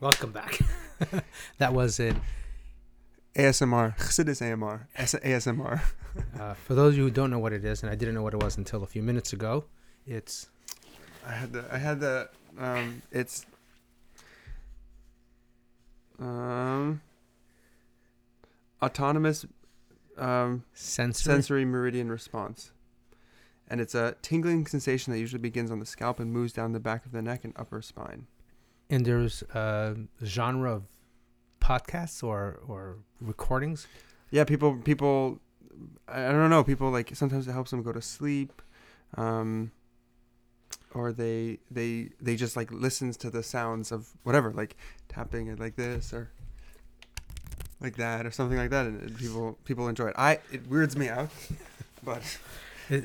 Welcome back. that was it. ASMR. Chassidus AMR. S- ASMR. Uh, for those of you who don't know what it is, and I didn't know what it was until a few minutes ago, it's I had the. I had the. Um. It's. Um. Autonomous. Um. sensory. sensory meridian response. And it's a tingling sensation that usually begins on the scalp and moves down the back of the neck and upper spine. And there's a genre of podcasts or or recordings. Yeah, people people I don't know, people like sometimes it helps them go to sleep. Um or they they they just like listens to the sounds of whatever, like tapping it like this or like that or something like that and people people enjoy it. I it weirds me out. but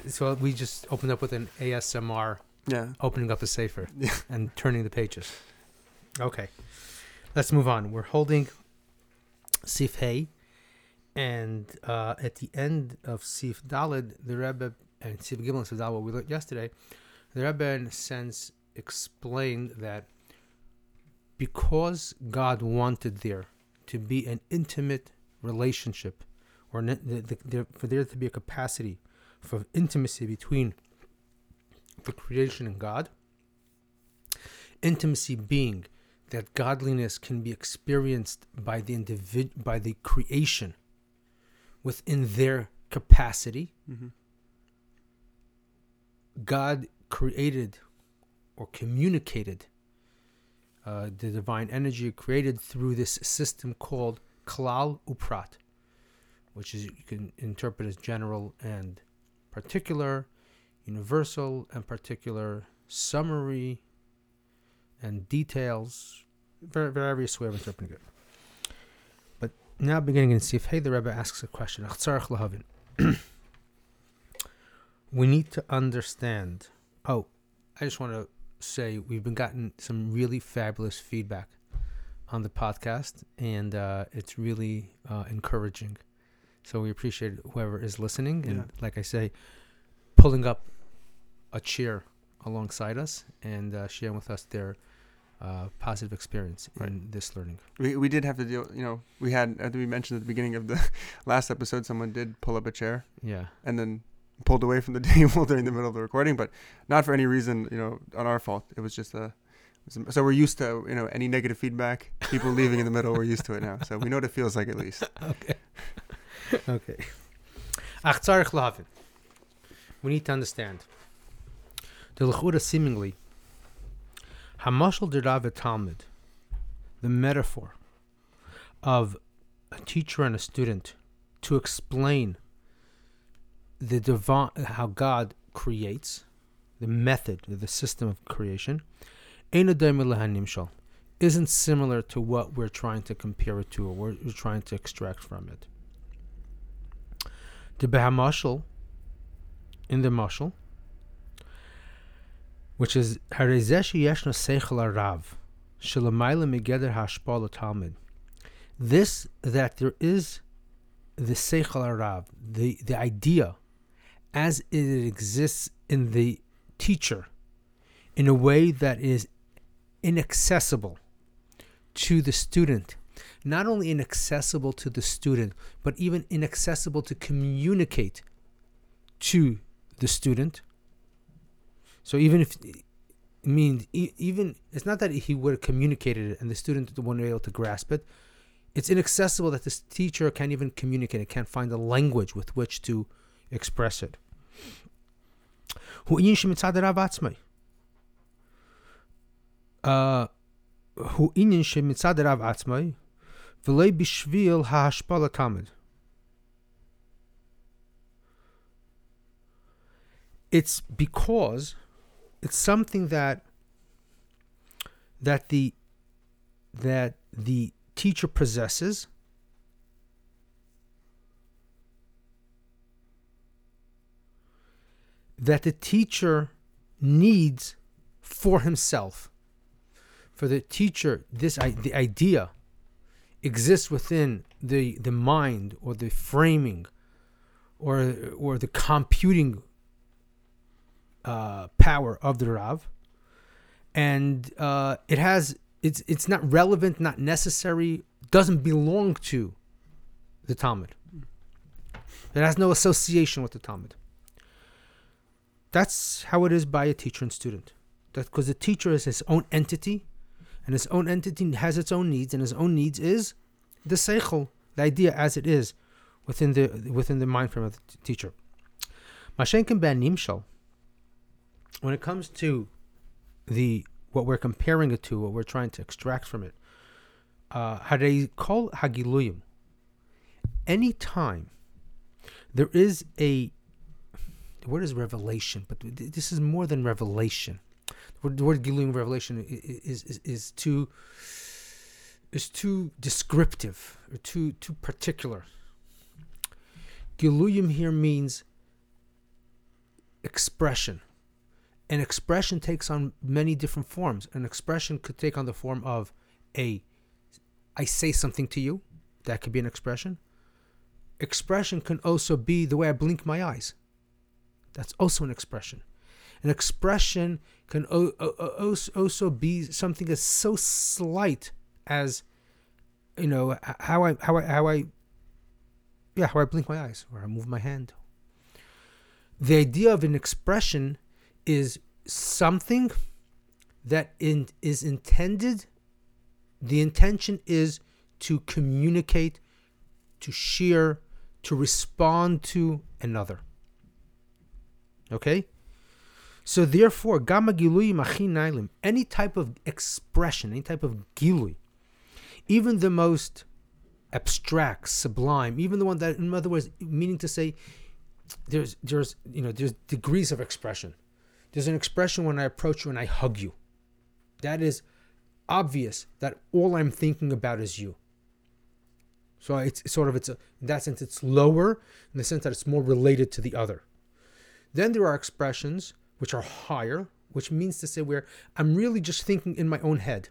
so we just opened up with an ASMR, yeah. opening up a safer Yeah. and turning the pages. Okay, let's move on. We're holding Sif Hay, and uh, at the end of Sif Dalid, the Rebbe and Sif Gimel and Sif Dalid, what we learned yesterday, the Rebbe in a sense explained that because God wanted there to be an intimate relationship, or the, the, for there to be a capacity for intimacy between the creation and God, intimacy being that godliness can be experienced by the individ- by the creation within their capacity. Mm-hmm. God created or communicated uh, the divine energy created through this system called Klal Uprat, which is you can interpret as general and particular, universal and particular, summary and details, var- various way of interpreting it. But now beginning in Sif Hey, the Rebbe asks a question. We need to understand. Oh, I just want to say we've been gotten some really fabulous feedback on the podcast, and uh, it's really uh, encouraging. So we appreciate whoever is listening, and Yeah. like I say, pulling up a chair alongside us and uh, sharing with us their uh, positive experience Right. in this learning. We we did have to deal. You know, we had as we mentioned at the beginning of the last episode, someone did pull up a chair Yeah, and then pulled away from the table during the middle of the recording, but not for any reason. You know, on our fault. It was just a. it was a- So we're used to you know any negative feedback, people leaving in the middle. We're used to it now, so we know what it feels like at least. okay. okay. We need to understand. The Lechura seemingly, Hamashal Derav Talmud, the metaphor of a teacher and a student to explain the divine, how God creates, the method, the system of creation, isn't similar to what we're trying to compare it to or we're trying to extract from it. The Bahamashal, in the Mashal, which is Harizeshi Yeshna Seichel Arav, Shalamayla Megeder Hashpal Talmud. This, that there is the Seichel Arav, the, the idea as it exists in the teacher in a way that is inaccessible to the student. Not only inaccessible to the student, but even inaccessible to communicate to the student. So even if I mean, even it's not that he would have communicated it and the student wouldn't be able to grasp it. It's inaccessible that this teacher can't even communicate it, can't find the language with which to express it. Uh, it's because it's something that that the that the teacher possesses that the teacher needs for himself. For the teacher, this the idea exists within the the mind or the framing or or the computing uh, power of the Rav, and uh, it has it's it's not relevant, not necessary, doesn't belong to the Talmud. It has no association with the Talmud. That's how it is by a teacher and student. That because the teacher is his own entity, and his own entity has its own needs, and his own needs is the seichel, the idea as it is within the within the mind frame of the t- teacher. Mashenkin ben Nimshal, when it comes to the what we're comparing it to, what we're trying to extract from it, uh, Harei kol hagiluyim. Any time there is a word is revelation, but this is more than revelation. The word, the word giluyim revelation is, is is too is too descriptive or too too particular. Giluyim here means expression. An expression takes on many different forms. An expression could take on the form of a I say something to you. That could be an expression. Expression can also be the way I blink my eyes. That's also an expression. An expression can o- also be something that's so slight as, you know, how I how I how I, yeah, how I blink my eyes or I move my hand. The idea of an expression is something that in, is intended. The intention is to communicate, to share, to respond to another. Okay? So therefore, gamma gilui any type of expression, any type of gilui, even the most abstract, sublime, even the one that, in other words, meaning to say, there's there's you know there's degrees of expression. There's an expression when I approach you and I hug you. That is obvious that all I'm thinking about is you. So it's sort of it's a, in that sense it's lower in the sense that it's more related to the other. Then there are expressions which are higher, which means to say where I'm really just thinking in my own head.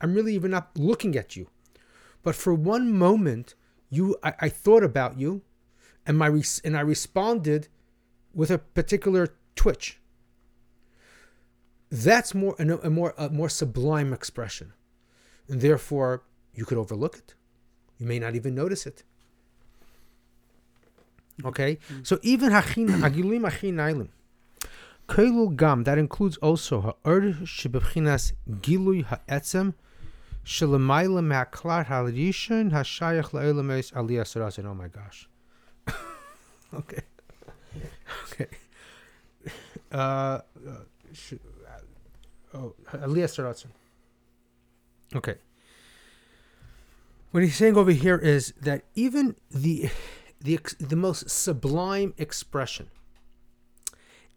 I'm really even not looking at you. But for one moment, you I, I thought about you and my and I responded with a particular twitch. That's more a, a more a more sublime expression, and therefore you could overlook it. You may not even notice it. Okay, so even hachin agilim hachin achinailim, kailul gam that includes also ha'er shebchinas gilui ha'etzem shelamayla ma'aklar ha'rishon ha'shayach la'elames aliyah sarasin. Oh my gosh. okay. Okay. Uh, uh, sh- oh, Aliyah Saratzen. Okay. What he's saying over here is that even the the the most sublime expression,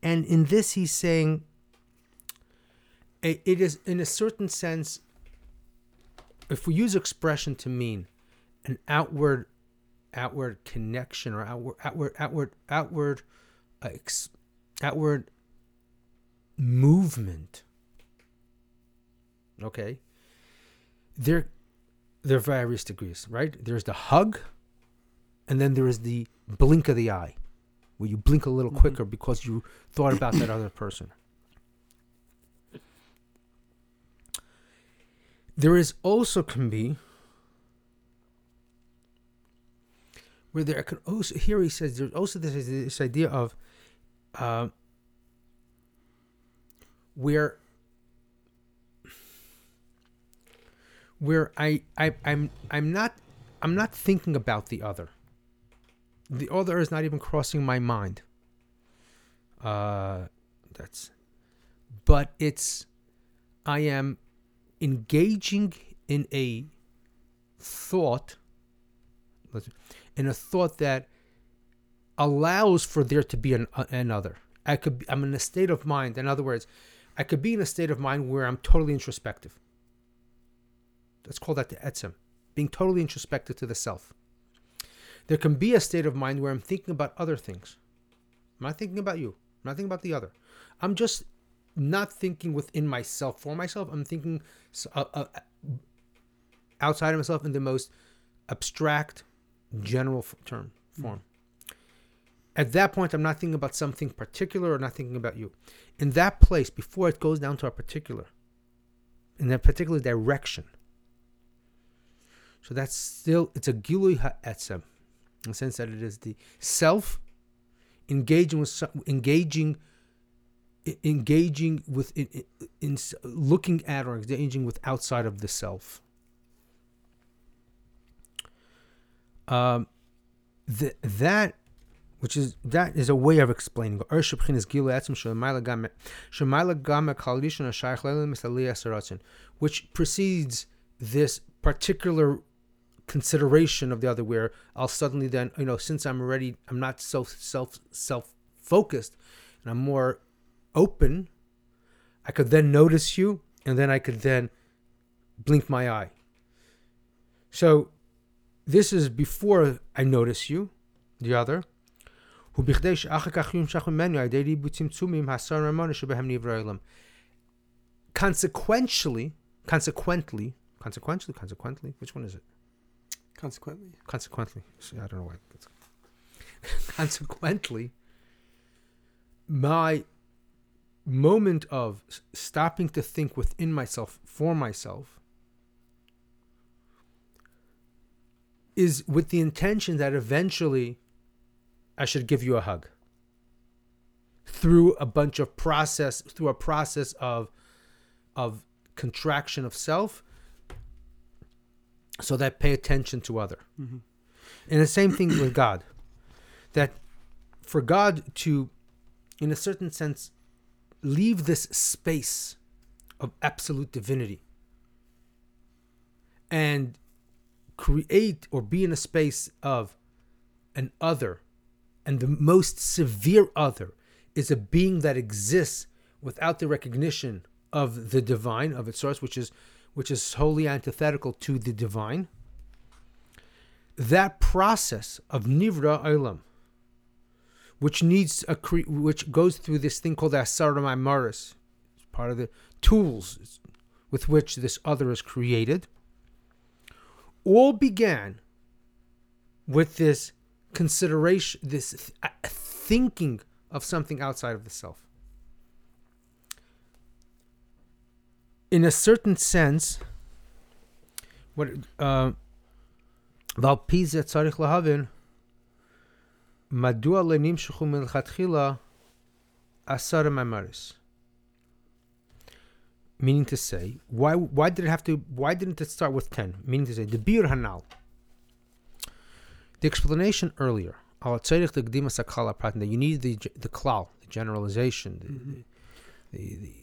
and in this he's saying it, it is in a certain sense, if we use expression to mean an outward outward connection or outward outward outward outward uh, ex, outward movement okay. There there are various degrees right? There's the hug and then there is the blink of the eye where you blink a little Mhm. quicker because you thought about that other person. There is also can be where there can also here he says there's also this, this idea of uh, where where I, I I'm I'm not I'm not thinking about the other. The other is not even crossing my mind. Uh that's but it's I am engaging in a thought in a thought that allows for there to be an, another. I could be, I'm in a state of mind. In other words, I could be in a state of mind where I'm totally introspective. Let's call that the etzem, being totally introspective to the self. There can be a state of mind where I'm thinking about other things. I'm not thinking about you. I'm not thinking about the other. I'm just not thinking within myself for myself. I'm thinking uh, uh, outside of myself in the most abstract, general f- term form. At that point, I'm not thinking about something particular or not thinking about you. In that place, before it goes down to a particular, in that particular direction. So that's still it's a gilui ha'etzem, in the sense that it is the self engaging with engaging engaging with in, in, in looking at or engaging with outside of the self. Um, th- that which is that is a way of explaining. Which precedes this particular consideration of the other where i'll suddenly then you know since i'm already i'm not so self self focused and i'm more open i could then notice you and then i could then blink my eye. So this is before i notice you the other consequentially consequently consequentially consequently which one is it? Consequently, consequently. See, i don't know why consequently my moment of stopping to think within myself for myself is with the intention that eventually i should give you a hug. Through a bunch of process through a process of of contraction of self so that pay attention to other mm-hmm. and the same thing with God. That for God to, in a certain sense, leave this space of absolute divinity and create or be in a space of an other, and the most severe other is a being that exists without the recognition of the divine, of its source, which is which is wholly antithetical to the divine that process of nivra olam, which needs a cre- which goes through this thing called asara maris, part of the tools with which this other is created, all began with this consideration, this th- thinking of something outside of the self. in a certain sense, what Valpizia uh, Tzarich Lahavin, Madua Lenim Shuchu Melchatchila Asar Mamaris. Meaning to say, why why did it have to why didn't it start with ten? Meaning to say, the Bir Hanal. The explanation earlier, that you need the the klal, the generalization, the, mm-hmm. the, the, the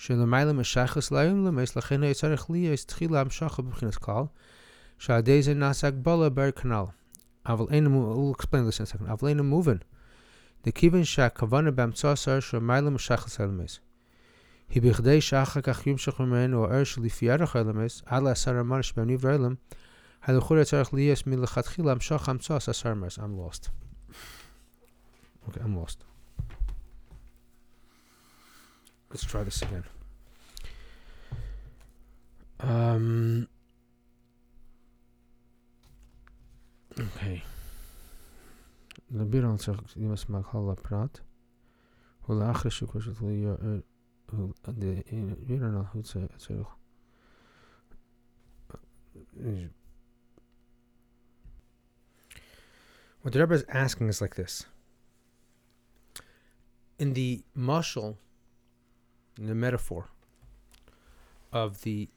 שלמעלה משחס לאילמס, לכן היה צריך להיות תחילה המשכה בבחינת כלל, שעל ידי זה נעשה הגבלה בר כנ"ל. אבל אין, we'll explain this in a second, אבל אין מובן. דכיוון שהכוונה באמצע השר שמעלה משחס האלמס. היא בכדי שאחר כך ימשך ממנו האור שלפי ערך האלמס, עד לעשר המון שבהם נברא אלם, הלכות צריך להיות מלכתחילה המשך המצוא עשר מרס. I'm lost. Okay, I'm lost. Let's try this again. Um. Okay. لبيران شخص يمس مع خلا برات ولا آخر شيء كوش تلي the بيران هو تس تسرخ What the Rebbe is asking is like this. In the mashal the metaphor of the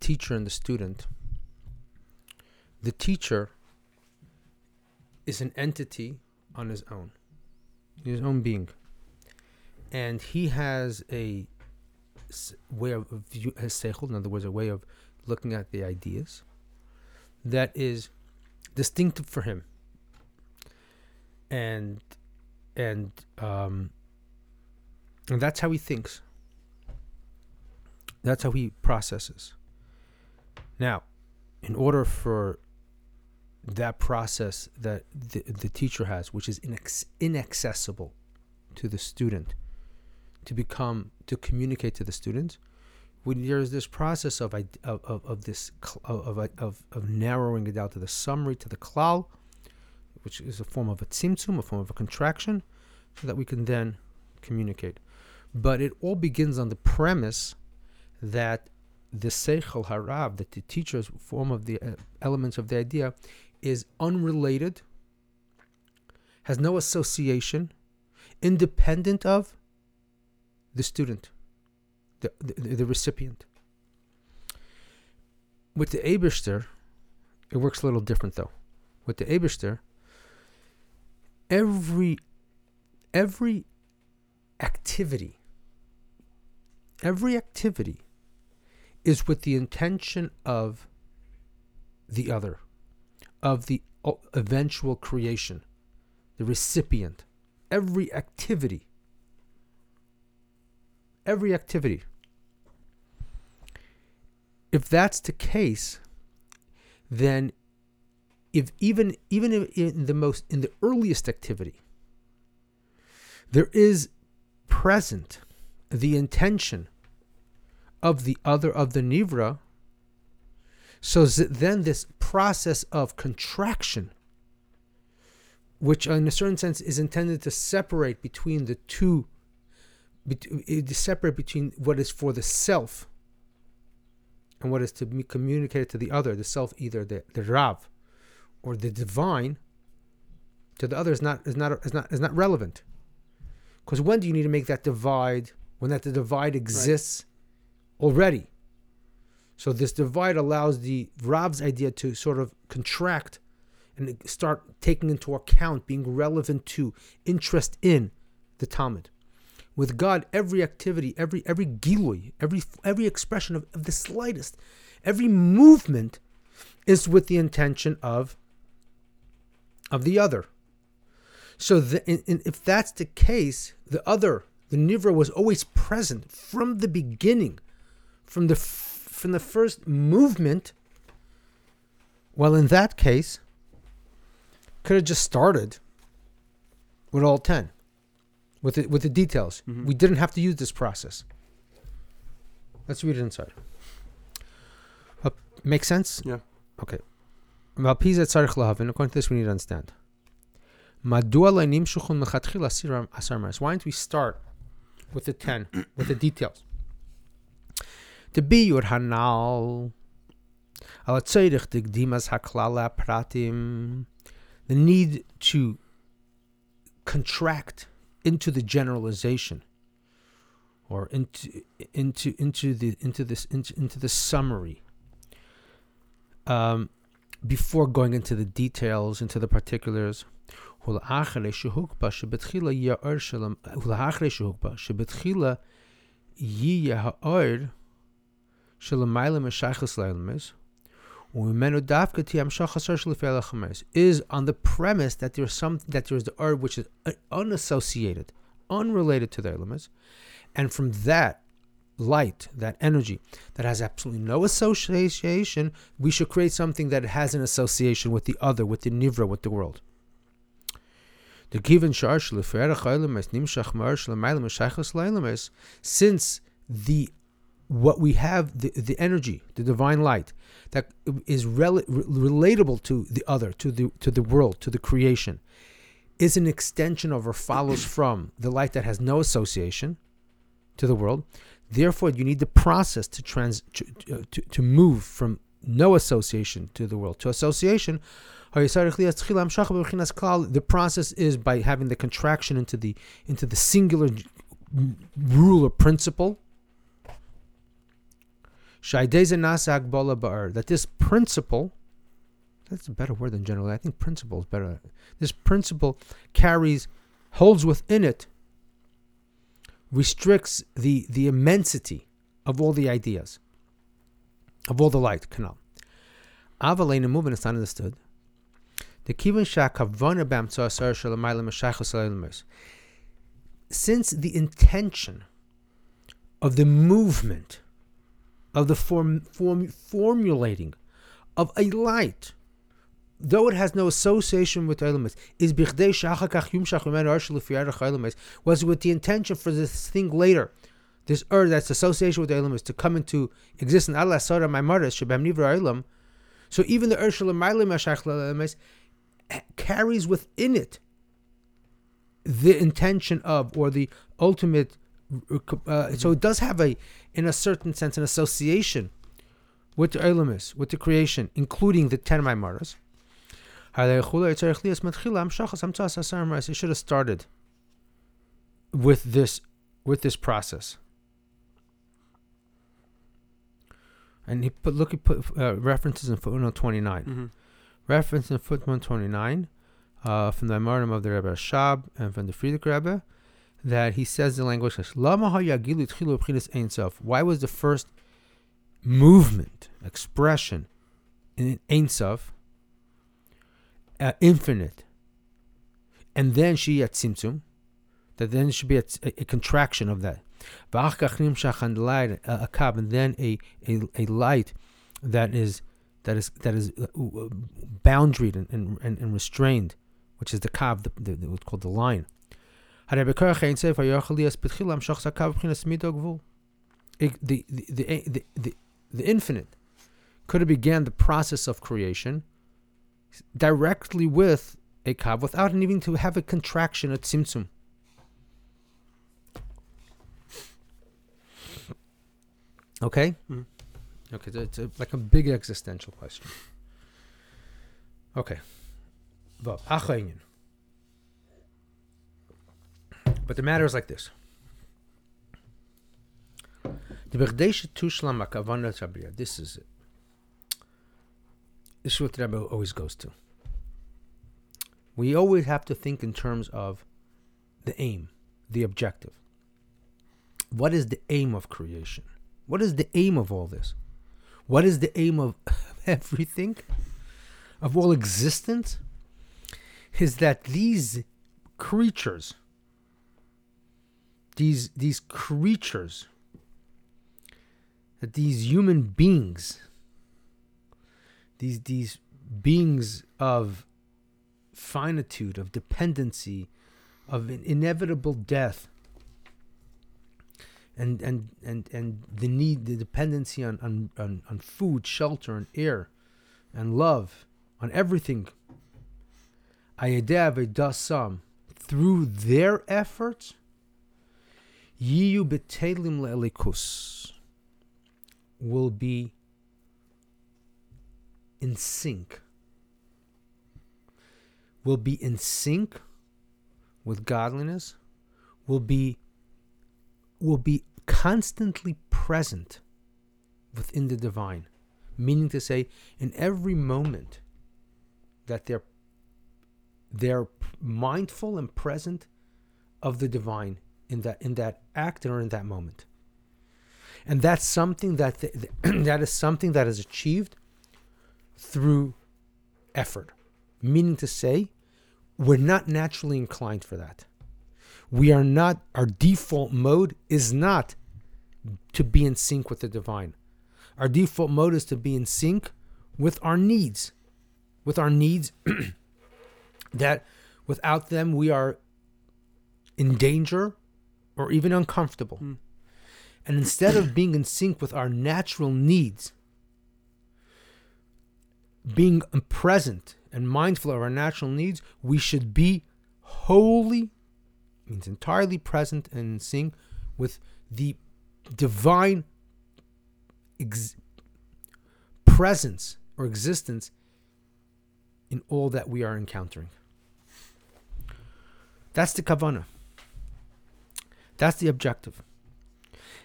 teacher and the student, the teacher is an entity on his own, his own being, and he has a way of view, has seichel, in other words, a way of looking at the ideas that is distinctive for him, and and um, and that's how he thinks. That's how he processes. Now, in order for that process that the, the teacher has, which is inex- inaccessible to the student, to become to communicate to the student, when there's this process of of, of, of this of, of, of narrowing it down to the summary to the klal, which is a form of a tzimtzum, a form of a contraction, so that we can then communicate. But it all begins on the premise that the seichel harav, that the teacher's form of the uh, elements of the idea, is unrelated, has no association, independent of the student, the, the, the recipient. With the Abishter, it works a little different though. With the Abishter, every every activity, every activity is with the intention of the other, of the eventual creation, the recipient. Every activity, every activity. If that's the case, then if even even in the most in the earliest activity, there is present the intention of the other of the nivra. So then this process of contraction, which in a certain sense is intended to separate between the two, to separate between what is for the self and what is to be communicated to the other, the self, either the, the Rav or the divine, to the other is not is not is not is not relevant. Because when do you need to make that divide? When that the divide exists right. already. So this divide allows the Rav's idea to sort of contract and start taking into account, being relevant to, interest in the Talmud. With God, every activity, every every gilui, every every expression of, of the slightest, every movement is with the intention of of the other. So the, in, in, if that's the case, the other, the nivra, was always present from the beginning, from the from the first movement. Well, in that case, could have just started with all ten, with the, with the details. Mm-hmm. We didn't have to use this process. Let's read it inside. Uh, make sense? Yeah. Okay. Malpiza et Sariklahaven. According to this, we need to understand. Why don't we start with the 10, with the details? The biur hanal, the need to contract into the generalization or into into into the into this into, into the summary um, before going into the details into the particulars ולאחרי שהוקפא שבתחילה יהיה האור של... ולאחרי שהוקפא שבתחילה יהיה האור שלמעלה משייכס לאלמס, וממנו דווקא תהיה המשך חסר שלפי הלחמס, is on the premise that there's some that there's the earth which is unassociated, unrelated to the elements, and from that light, that energy that has absolutely no association, we should create something that has an association with the other, with the nivra, with the world. The given since the what we have the, the energy the divine light that is rel- relatable to the other to the to the world to the creation is an extension of or follows from the light that has no association to the world. Therefore you need the process to trans to, to, to move from no association to the world to association the process is by having the contraction into the into the singular rule or principle. That this principle, that's a better word than generally. I think principle is better. This principle carries, holds within it, restricts the the immensity of all the ideas, of all the light. Canal. Avalena movement is not understood. The kivun shakavona b'amtza shalamayla Since the intention of the movement, of the form, form, formulating of a light, though it has no association with elements, is was with the intention for this thing later, this earth that's association with the elements, to come into existence. Allah sara maimaris shebem nivra elam. So even the Urshel elements carries within it the intention of or the ultimate uh, so it does have a in a certain sense an association with the Elamis, with the creation, including the ten Maimaras. It should have started with this with this process. And he put look he put uh, references in footnote twenty nine. Mm-hmm. Reference in footnote twenty nine uh, from the Amarim of the Rebbe Shab and from the Frierdiker Rebbe that he says the language. Why was the first movement, expression in Ein Sof uh, infinite, and then she at Tzimtzum, that then should be a, a, a contraction of that. A and then a, a, a light that is that is that is uh, boundaried and, and, and restrained, which is the kav, the, the, the, what's called the line. The, the, the, the, the, infinite could have began the process of creation directly with a kav without needing to have a contraction at tzimtzum. Okay? Mm. Okay, it's a, like a big existential question. Okay. But the matter is like this. The Tushlam Akavana This is it. This is what the Rebbe always goes to. We always have to think in terms of the aim, the objective. What is the aim of creation? What is the aim of all this? What is the aim of everything? Of all existence? Is that these creatures, these these creatures, that these human beings, these these beings of finitude, of dependency, of inevitable death, and and and and the need, the dependency on on, on, on food, shelter, and air, and love, on everything. Ayedeh through their efforts, yiyu betelim le'elikus will be in sync. Will be in sync with godliness, will be will be constantly present within the divine. Meaning to say, in every moment that they're they're mindful and present of the divine in that in that act or in that moment and that's something that the, that is something that is achieved through effort meaning to say we're not naturally inclined for that we are not our default mode is not to be in sync with the divine our default mode is to be in sync with our needs with our needs that without them we are in danger or even uncomfortable mm. And instead of being in sync with our natural needs, being present and mindful of our natural needs, we should be wholly, means entirely present and in sync with the divine ex- presence or existence in all that we are encountering. That's the kavana. That's the objective.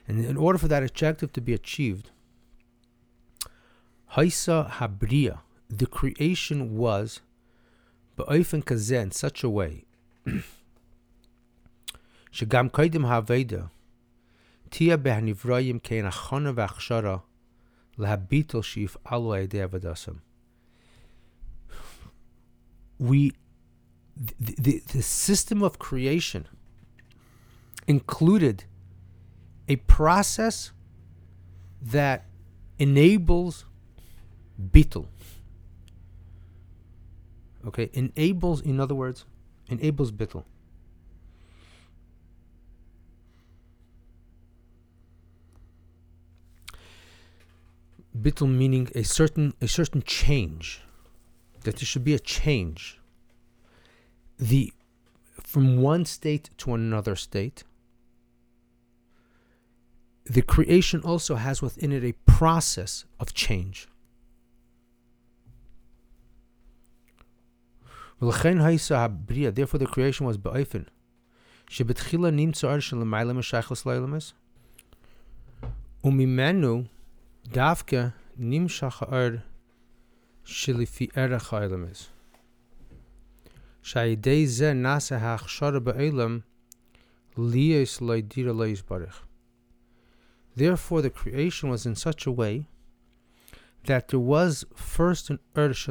And in order for that objective to be achieved, Haisa Habriya, the creation was Ba'ofen Kazeh in such a way שגם קודם האבדה תהיה שיפעלו על ידי We, the, the, the system of creation included a process that enables bittul. Okay, enables, in other words, enables bittul. Bittul meaning a certain a certain change, that there should be a change. The from one state to another state. The creation also has within it a process of change. Therefore, the creation was be'ofen. שבתחילה נמצא אור שלמעלה משייכוס לעולמס, וממנו Davke nimshach erech is. Sha'idei ze ha'achshara loidira barich. Therefore, the creation was in such a way that there was first an earth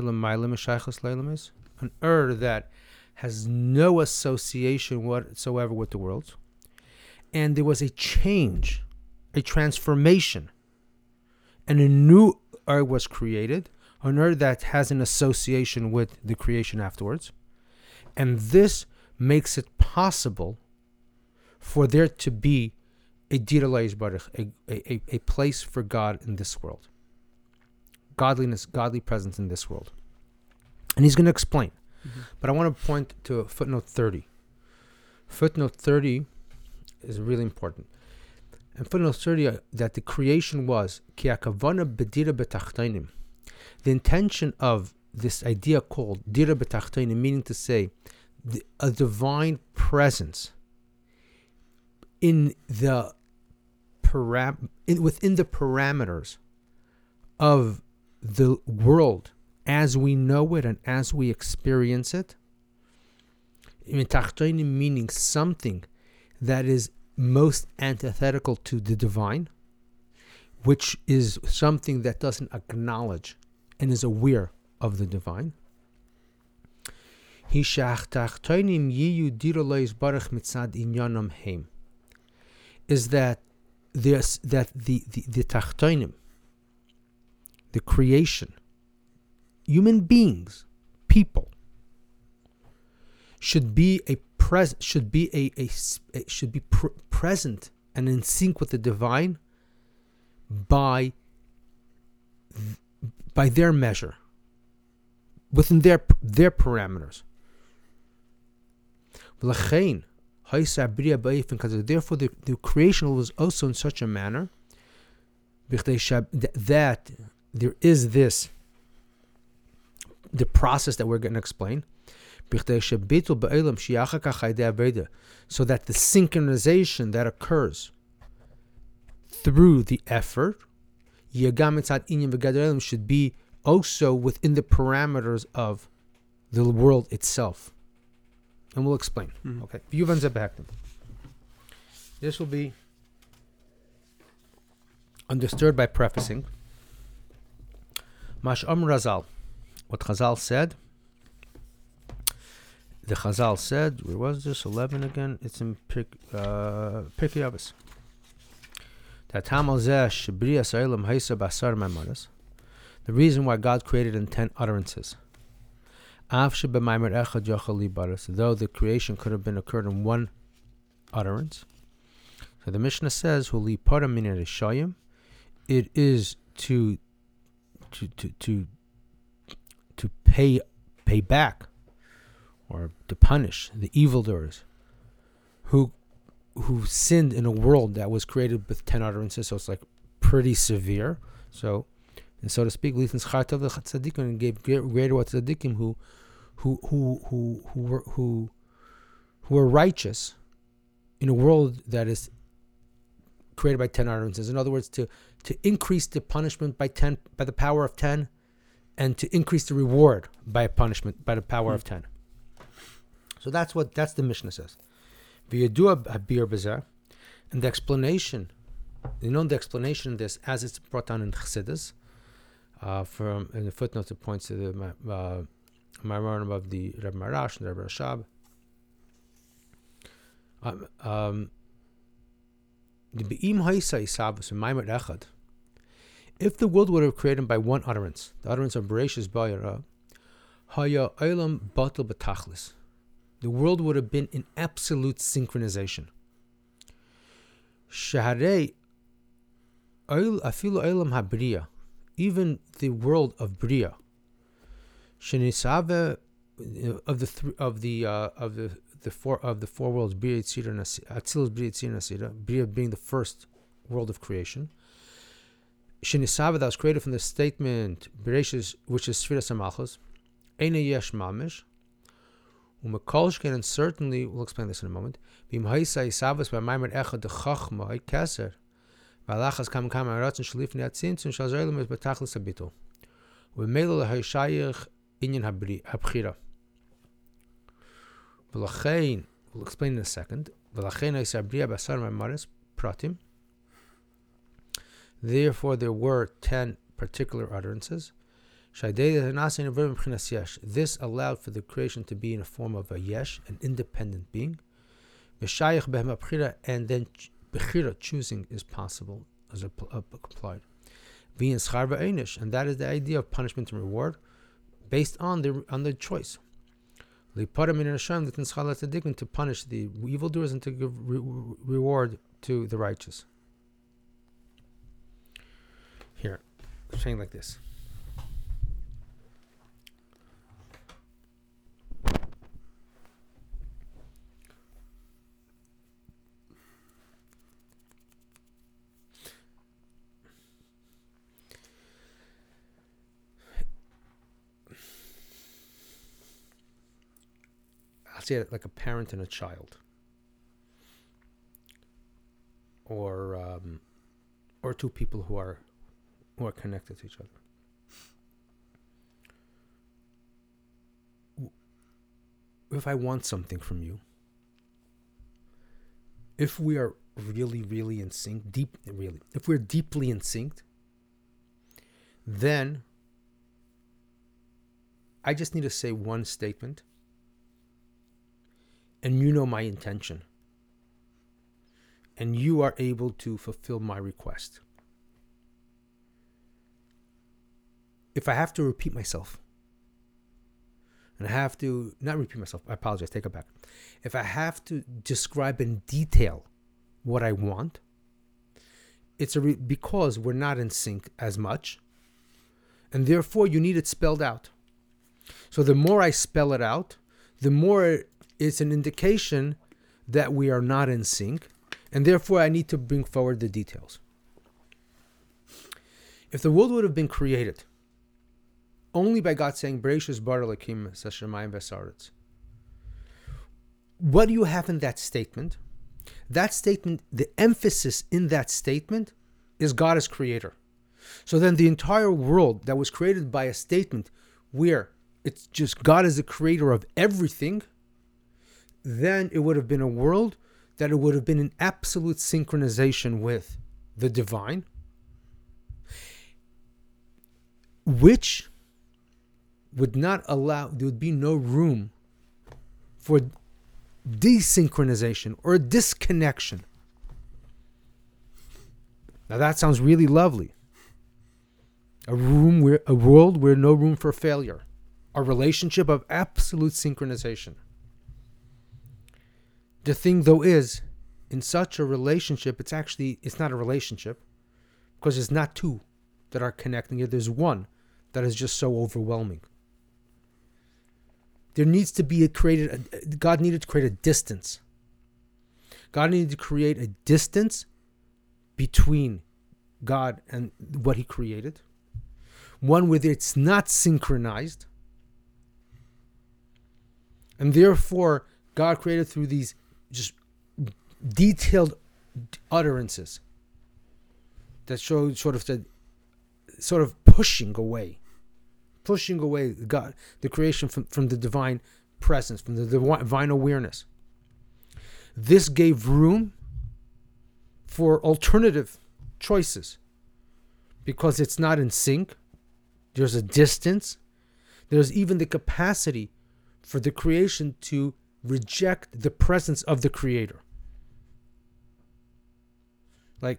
an that has no association whatsoever with the world. And there was a change, a transformation and a new Ur was created, an Ur that has an association with the creation afterwards. And this makes it possible for there to be a Baruch, a, a, a place for God in this world. Godliness, godly presence in this world. And he's going to explain. Mm-hmm. But I want to point to footnote 30. Footnote 30 is really important. And footnote 30 uh, that the creation was the intention of this idea called dira b'tachtainim, meaning to say the, a divine presence in the param- in, within the parameters of the world as we know it and as we experience it. Meaning something that is most antithetical to the divine, which is something that doesn't acknowledge and is aware of the divine. Is that this that the the, the tachtonim, the creation, human beings, people, should be a pres should be a, a, a should be pr- present and in sync with the divine by by their measure within their their parameters. Therefore, the, the creation was also in such a manner that there is this the process that we're going to explain. So that the synchronization that occurs through the effort should be also within the parameters of the world itself. And we'll explain. Mm-hmm. Okay. This will be understood by prefacing. Mash'am Razal. What Chazal said. The Chazal said, where was this? 11 again? It's in Pirkei uh, Avos. The reason why God created in ten utterances. Though the creation could have been occurred in one utterance. So the Mishnah says, It is to to to to to pay pay back or to punish the evildoers who who sinned in a world that was created with ten utterances, so it's like pretty severe. So and so to speak, Lithin's Chartav the Tzaddikim gave greater what Tzaddikim who, who, who, who, who, were, who, who are righteous in a world that is created by 10 utterances. In other words, to, to increase the punishment by 10, by the power of 10, and to increase the reward by a punishment by the power mm. of 10. So that's what, that's the Mishnah says. V'yadua habir b'zeh, And the explanation, you know the explanation of this as it's brought down in Chassidus, uh, from in the footnotes it points to the uh, Maimon the Reb Maharash and Reb Rashab. Um, um, the Be'im Haisa Isabus and Maimon Echad. If the world would have created by one utterance, the utterance of Bereshis Bayara, Haya Olam Batal Batachlis. The world would have been in absolute synchronization. Habriya. Even the world of Bria. Shenisave of the th- of the uh, of the the four of the four worlds, Bria Atzilus Bria Nasira, Bria being the first world of creation. Shenisava that was created from the statement Bereshis, which is Sfiras Amalchus, Eine Yesh Mamish, and certainly we'll explain this in a moment. V'lachein, we'll explain in a second. V'lachein Isabria Basar Mamaris Pratim. Therefore, there were ten particular utterances. This allowed for the creation to be in a form of a yesh, an independent being. And then bechira, choosing, is possible as applied. And that is the idea of punishment and reward based on the on the choice. To punish the evildoers and to give re- reward to the righteous. Here, saying like this. Say it like a parent and a child, or um, or two people who are who are connected to each other. If I want something from you, if we are really, really in sync, deep, really, if we're deeply in sync, then I just need to say one statement, and you know my intention, and you are able to fulfill my request. if I have to repeat myself, and I have to not repeat myself, I apologize, take it back. If I have to describe in detail what I want, it's a re- because we're not in sync as much, and therefore you need it spelled out. So the more I spell it out, the more it's an indication that we are not in sync, and therefore I need to bring forward the details. If the world would have been created only by God saying, Bereshis bar Elokim Sashamayim. What do you have in that statement? That statement, the emphasis in that statement is God as creator. So then the entire world that was created by a statement where it's just God is the creator of everything, then it would have been a world that it would have been an absolute synchronization with the divine, which would not allow, there would be no room for desynchronization or disconnection. Now that sounds really lovely. A room where a world where no room for failure. A relationship of absolute synchronization. The thing though is, in such a relationship, it's actually it's not a relationship because it's not two that are connecting it. There's one that is just so overwhelming. There needs to be a created. A, God needed to create a distance. God needed to create a distance between God and what He created. One where it's not synchronized. And therefore, God created through these just detailed utterances that show sort of the sort of pushing away pushing away God, the creation from, from the divine presence, from the divine awareness. This gave room for alternative choices because it's not in sync. There's a distance. There's even the capacity for the creation to reject the presence of the creator. Like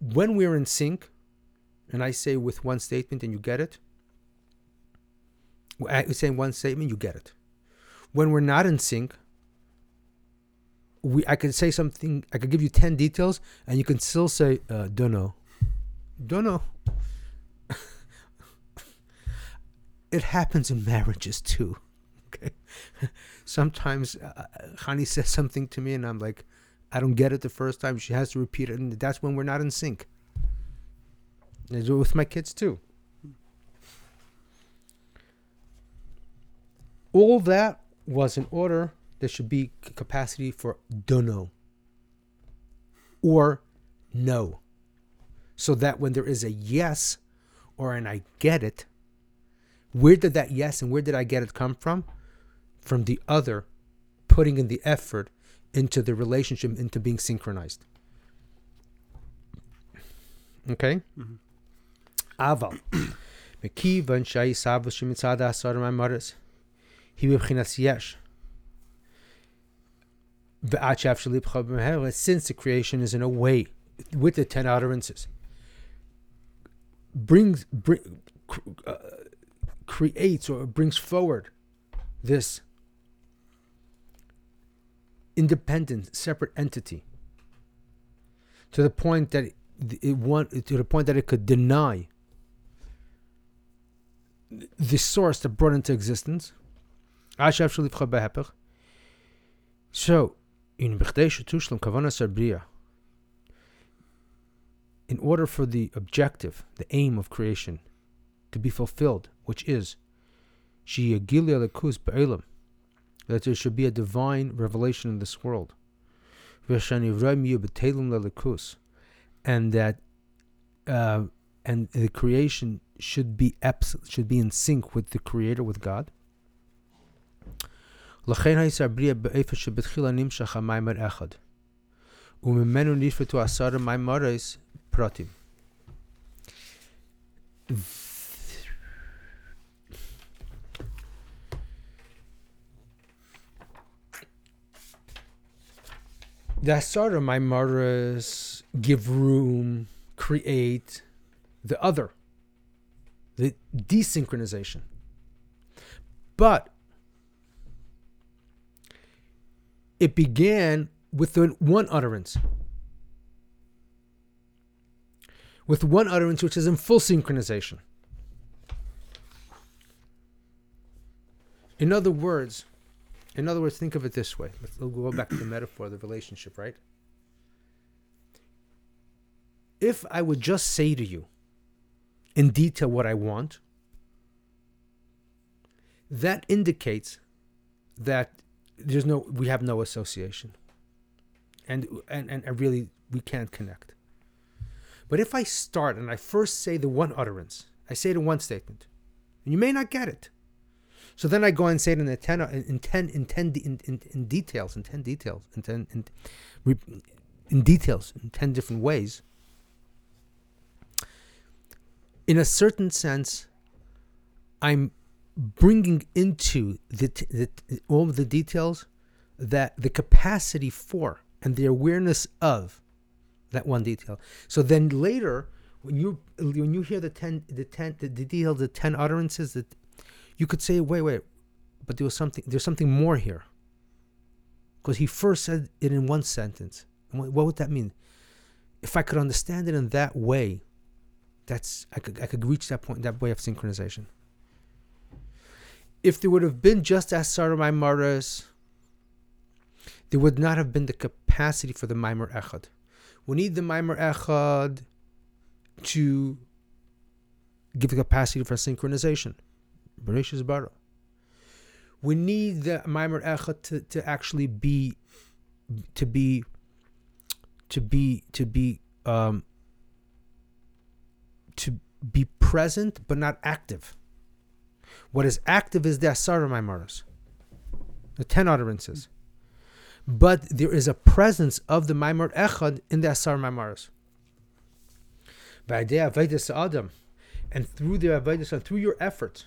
when we're in sync, and I say with one statement and you get it, I say one statement, you get it. When we're not in sync, we I could say something. I could give you ten details, and you can still say, uh, "Don't know, don't know." it happens in marriages too. Sometimes uh, Hani says something to me, and I'm like, I don't get it the first time. She has to repeat it, and that's when we're not in sync. I do it with my kids too. All that was in order there should be capacity for dunno or no. So that when there is a yes or an I get it, where did that yes and where did I get it come from? From the other putting in the effort into the relationship, into being synchronized. Okay? Mhm. אבל, מכיוון שהעיסאוו שמצד העשר מהמרס היא בבחינת יש. ועד שאף לבך במהרה, since the creation is in a way, with the ten utterances, brings, bring, cr- uh, creates or brings forward this independent, separate entity to the point that it, want to the point that it could deny the source that brought into existence. So, in order for the objective, the aim of creation, to be fulfilled, which is that there should be a divine revelation in this world, v'shanivraim yu b'telum lelekus, and that uh, and the creation should be abs- should be in sync with the creator with God. לכן הישר בריאה באיפה שבתחילה נמשך המיימר אחד, וממנו נשפטו עשר מיימרס פרטים. The my Maimaras give room, create the other, the desynchronization. But it began with one utterance. With one utterance which is in full synchronization. In other words, in other words, think of it this way. Let's we'll go back to the metaphor the relationship, right? If I would just say to you in detail what I want, that indicates that there's no we have no association. And and, and really we can't connect. But if I start and I first say the one utterance, I say the one statement, and you may not get it. So then I go and say it in the ten in, ten in ten in, in, in details in ten details in ten in, in details in ten different ways. In a certain sense, I'm bringing into the, the all of the details that the capacity for and the awareness of that one detail. So then later, when you when you hear the ten the ten the, the detail the ten utterances that you could say, wait, wait, but there was something. There's something more here. Because he first said it in one sentence. What, would that mean? If I could understand it in that way, that's I could I could reach that point, that way of synchronization. If there would have been just as Saramai Maras, there would not have been the capacity for the Maimer Echad. We need the Maimer Echad to give the capacity for synchronization. Bereshis bara. We need the Maimer Echad to, to actually be to be to be to be um to be present but not active. What is active is the Asara Maimaras, the ten utterances. But there is a presence of the Maimar Echad in the Asar Maimaras. By the Adam, and through the Avedis and through your efforts,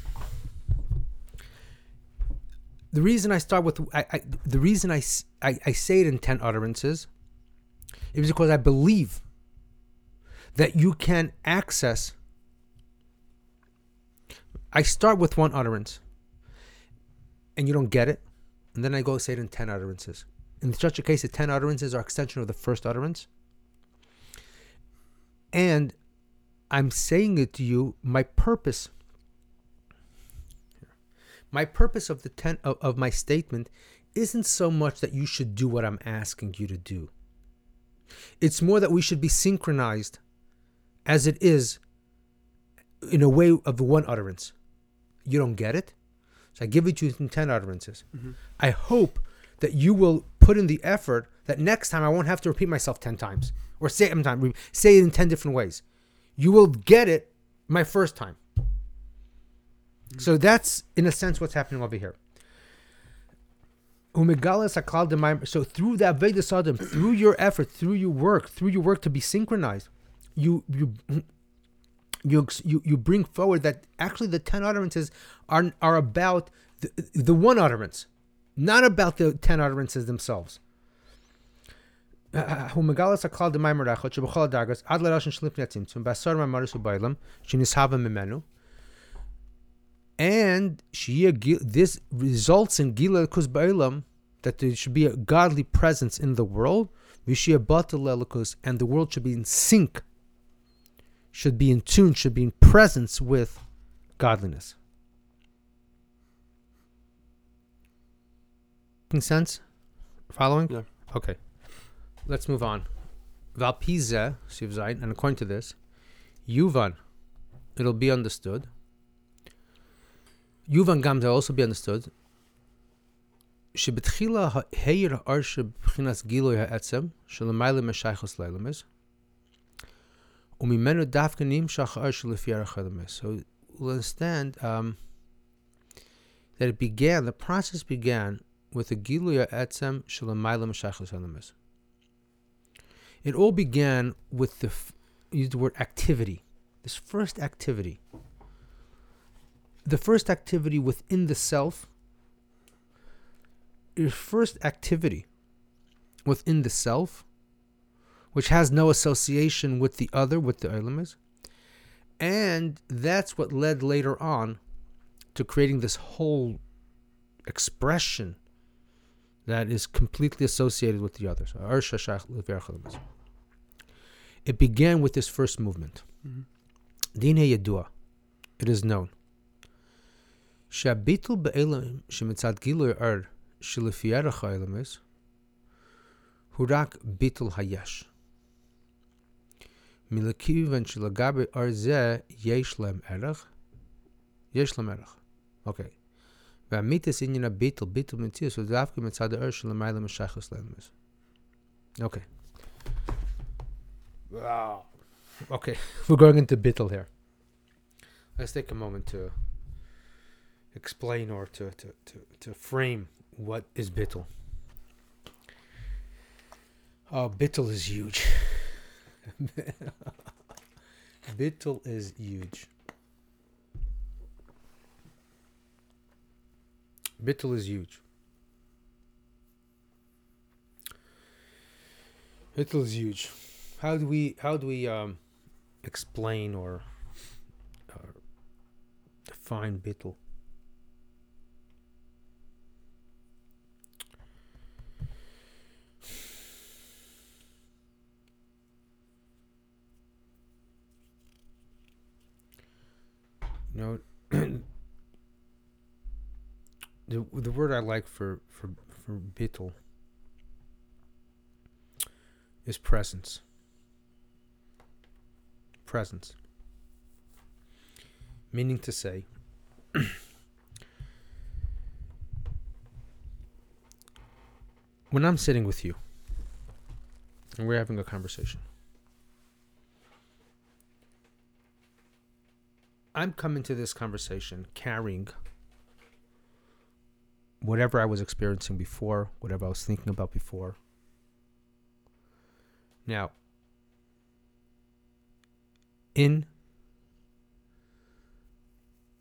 the reason I start with I, I the reason I I say it in 10 utterances is because I believe that you can access I start with one utterance and you don't get it, and then I go say it in 10 utterances. In such a case, the 10 utterances are extension of the first utterance. And I'm saying it to you, my purpose. My purpose of the 10 of, of my statement isn't so much that you should do what I'm asking you to do. It's more that we should be synchronized as it is in a way of the one utterance. You don't get it? So I give it to you in 10 utterances. Mm-hmm. I hope that you will put in the effort that next time I won't have to repeat myself 10 times or say it, time, say it in 10 different ways. You will get it my first time. So that's, in a sense, what's happening over here. So through Avedis Adam, through your effort, through your work, through your work to be synchronized, you you you you, you bring forward that actually the ten utterances are are about the, the one utterance, not about the ten utterances themselves. Uh, and this results in gila kuzbailam that there should be a godly presence in the world. And the world should be in sync should be in tune should be in presence with godliness. Making sense? Following? Yeah. okay. Let's move on. Valpiza, and according to this yuvan it'll be understood Yuvan Gam, will also be understood. שבתחילה העיר האר שבחינת גילוי העצם, שלמעלה משייכוס לאלמס, וממנו דווקא נמשך האר שלפי ערך האלמס. So we'll understand um, that it began, the process began with the gilui ha'etzem shelamayla meshachos halamis. It all began with the, f- use the word activity, this first activity. The first activity within the self, your first activity within the self, which has no association with the other, with the Olamis. And that's what led later on to creating this whole expression that is completely associated with the others. It began with this first movement. Mm-hmm. Dine Yedua. It is known. שהביטול באלוהים שמצד גילוי אור שלפי ערך האלוהיס, הוא רק ביטול היש. מכיוון שלגבי אור זה יש להם ערך, יש להם ערך. אוקיי. והמיתוס עניין הביטול, ביטול מציאוס, הוא דווקא מצד האור שלמעלה משייכוס לאלוהיס. אוקיי. Wow. Okay, we're going into Bittul here. Let's take a moment to explain or to, to, to, to frame what is bittul. Oh, bittul is huge. bittul is huge. Bittul is huge. Bittul is huge. How do we how do we um, explain or, or define bittul? Know, the the word I like for for for bittul is presence. Presence. Meaning to say, when I'm sitting with you and we're having a conversation, I'm coming to this conversation carrying whatever I was experiencing before, whatever I was thinking about before. Now, in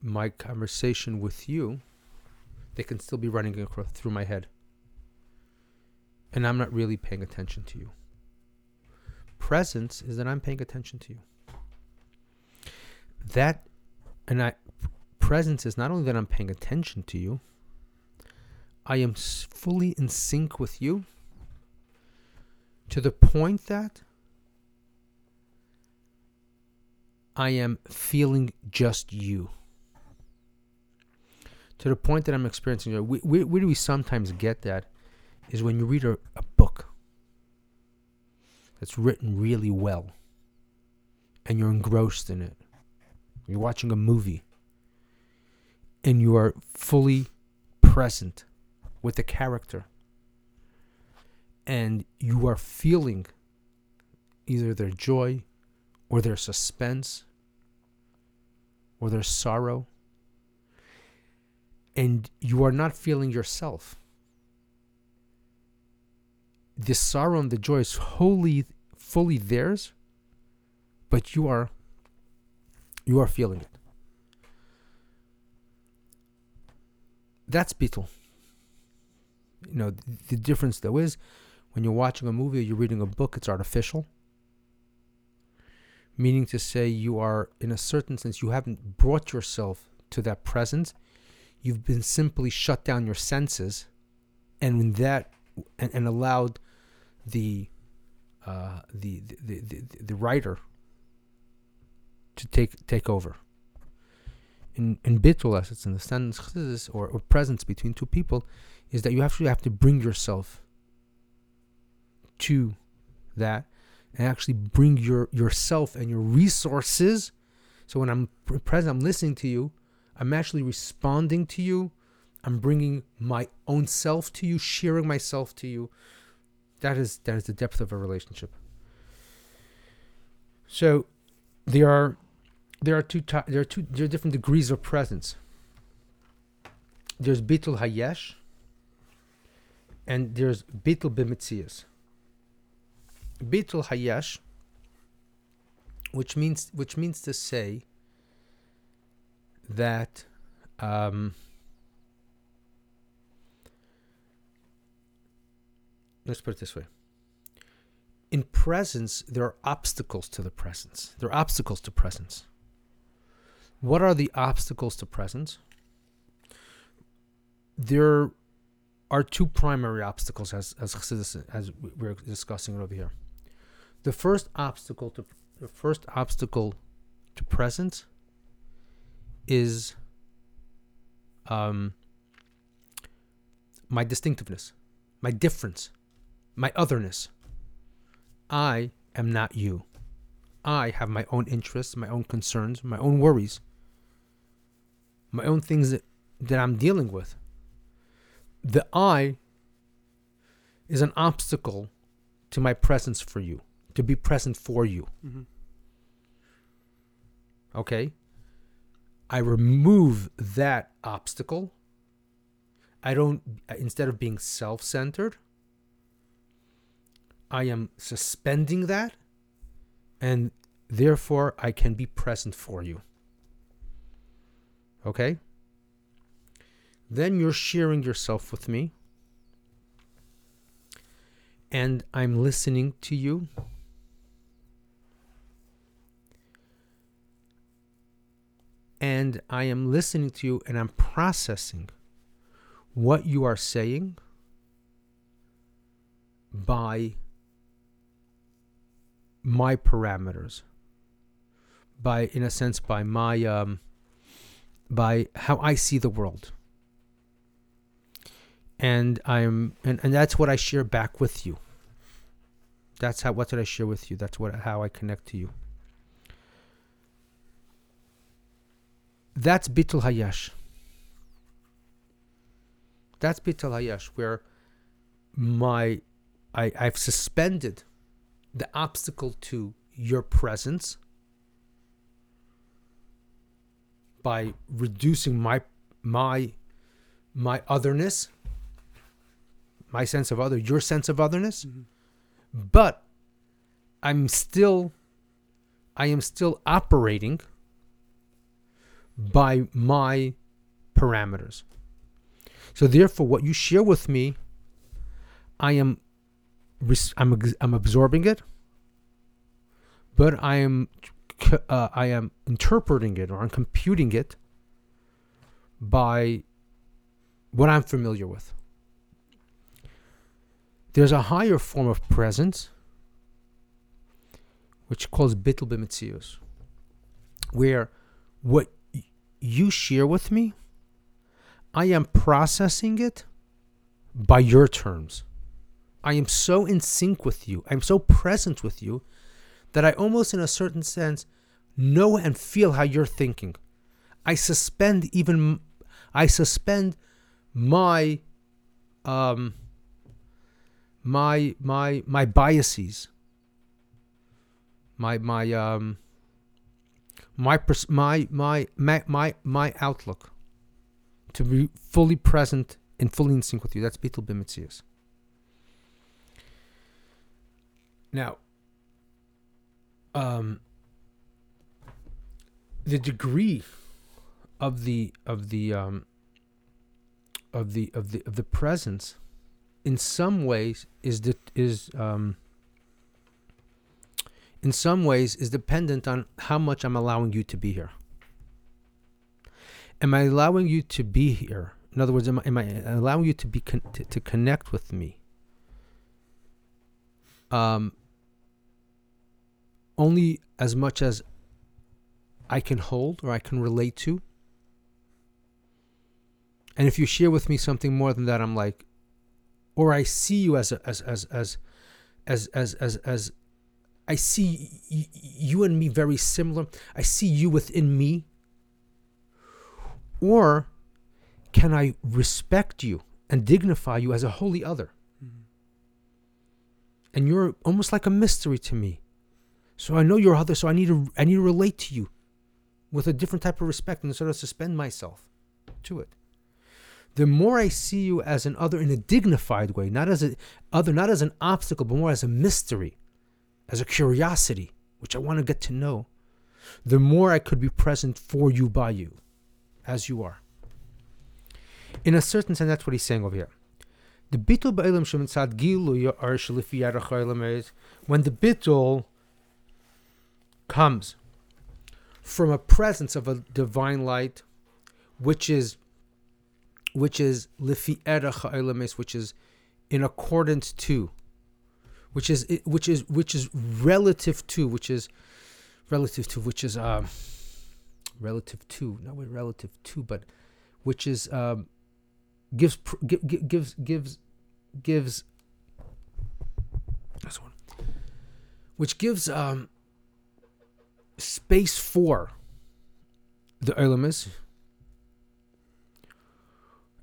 my conversation with you, they can still be running through my head. And I'm not really paying attention to you. Presence is that I'm paying attention to you. That and I presence is not only that I'm paying attention to you, I am fully in sync with you to the point that I am feeling just you. To the point that I'm experiencing you. We, where do we sometimes get that? Is when you read a, a book that's written really well and you're engrossed in it. You're watching a movie and you are fully present with the character and you are feeling either their joy or their suspense or their sorrow and you are not feeling yourself. The sorrow and the joy is wholly fully theirs but you are you are feeling it. That's bittul you know the, difference though is when you're watching a movie or you're reading a book it's artificial. Meaning to say you are in a certain sense you haven't brought yourself to that presence. You've been simply shut down your senses and that and, and allowed the, uh, the, the, the the the writer to take take over. In in bittul as it's in the sentence or, or presence between two people is that you actually have to bring yourself to that and actually bring your yourself and your resources. So when i'm present i'm listening to you i'm actually responding to you i'm bringing my own self to you sharing myself to you. That is that is the depth of a relationship. So there are there are two ty- there are two there are different degrees of presence. There's bitul hayesh and there's bitul b'mitzias bitul hayesh which means which means to say that um, let's put it this way in presence there are obstacles to the presence. There are obstacles to presence. What are the obstacles to presence? There are two primary obstacles as as as we're discussing it over here. The first obstacle to the first obstacle to presence is um my distinctiveness my difference my otherness i am not you. I have my own interests my own concerns my own worries my own things that, that i'm dealing with. The i is an obstacle to my presence for you to be present for you. Mm-hmm. okay? I remove that obstacle. I don't instead of being self-centered i am suspending that and therefore i can be present for you. Okay? Then you're sharing yourself with me and i'm listening to you. And I am listening to you and I'm processing what you are saying by my parameters. By in a sense by my um by how I see the world. And I'm and, and that's what I share back with you. That's how what did I share with you. That's what how I connect to you. That's bitul hayash. That's bitul hayash, where my I I've suspended the obstacle to your presence, by reducing my my my otherness, my sense of other, your sense of otherness, Mhm. but I'm still I am still operating by my parameters. So therefore what you share with me I am I'm I'm absorbing it but I am uh, I am interpreting it or I'm computing it by what I'm familiar with. There's a higher form of presence which calls bittul b'metzius, where what you share with me, I am processing it by your terms. I am so in sync with you. I'm so present with you that I almost, in a certain sense, know and feel how you're thinking. I suspend even, I suspend my, um, my my my biases, my my um, my pers- my my my my my outlook, to be fully present and fully in sync with you. That's Bittul Bimitzias. Now, um, the degree of the of the um, of the of the of the presence, in some ways, is that is um, in some ways is dependent on how much I'm allowing you to be here. Am I allowing you to be here? In other words, am I, am I allowing you to be con- to, to connect with me? Um, only as much as I can hold or I can relate to. And if you share with me something more than that, I'm like, or I see you as a, as as as as as as as I see y- you and me very similar. I see you within me. Or can I respect you and dignify you as a holy other? Mhm. And you're almost like a mystery to me. So I know you're other, so I need to I need to relate to you with a different type of respect and sort of suspend myself to it. The more I see you as an other in a dignified way, not as a other, not as an obstacle, but more as a mystery, as a curiosity, which I want to get to know, the more I could be present for you by you, as you are. In a certain sense, that's what he's saying over here. The bitul ba'elam shemitzad when the bitul comes from a presence of a divine light, which is which is which is in accordance to, which is which is which is relative to, which is relative to, which is um relative to, not relative to, but which is um, gives gives gives gives this one, which gives um, space for the elemis.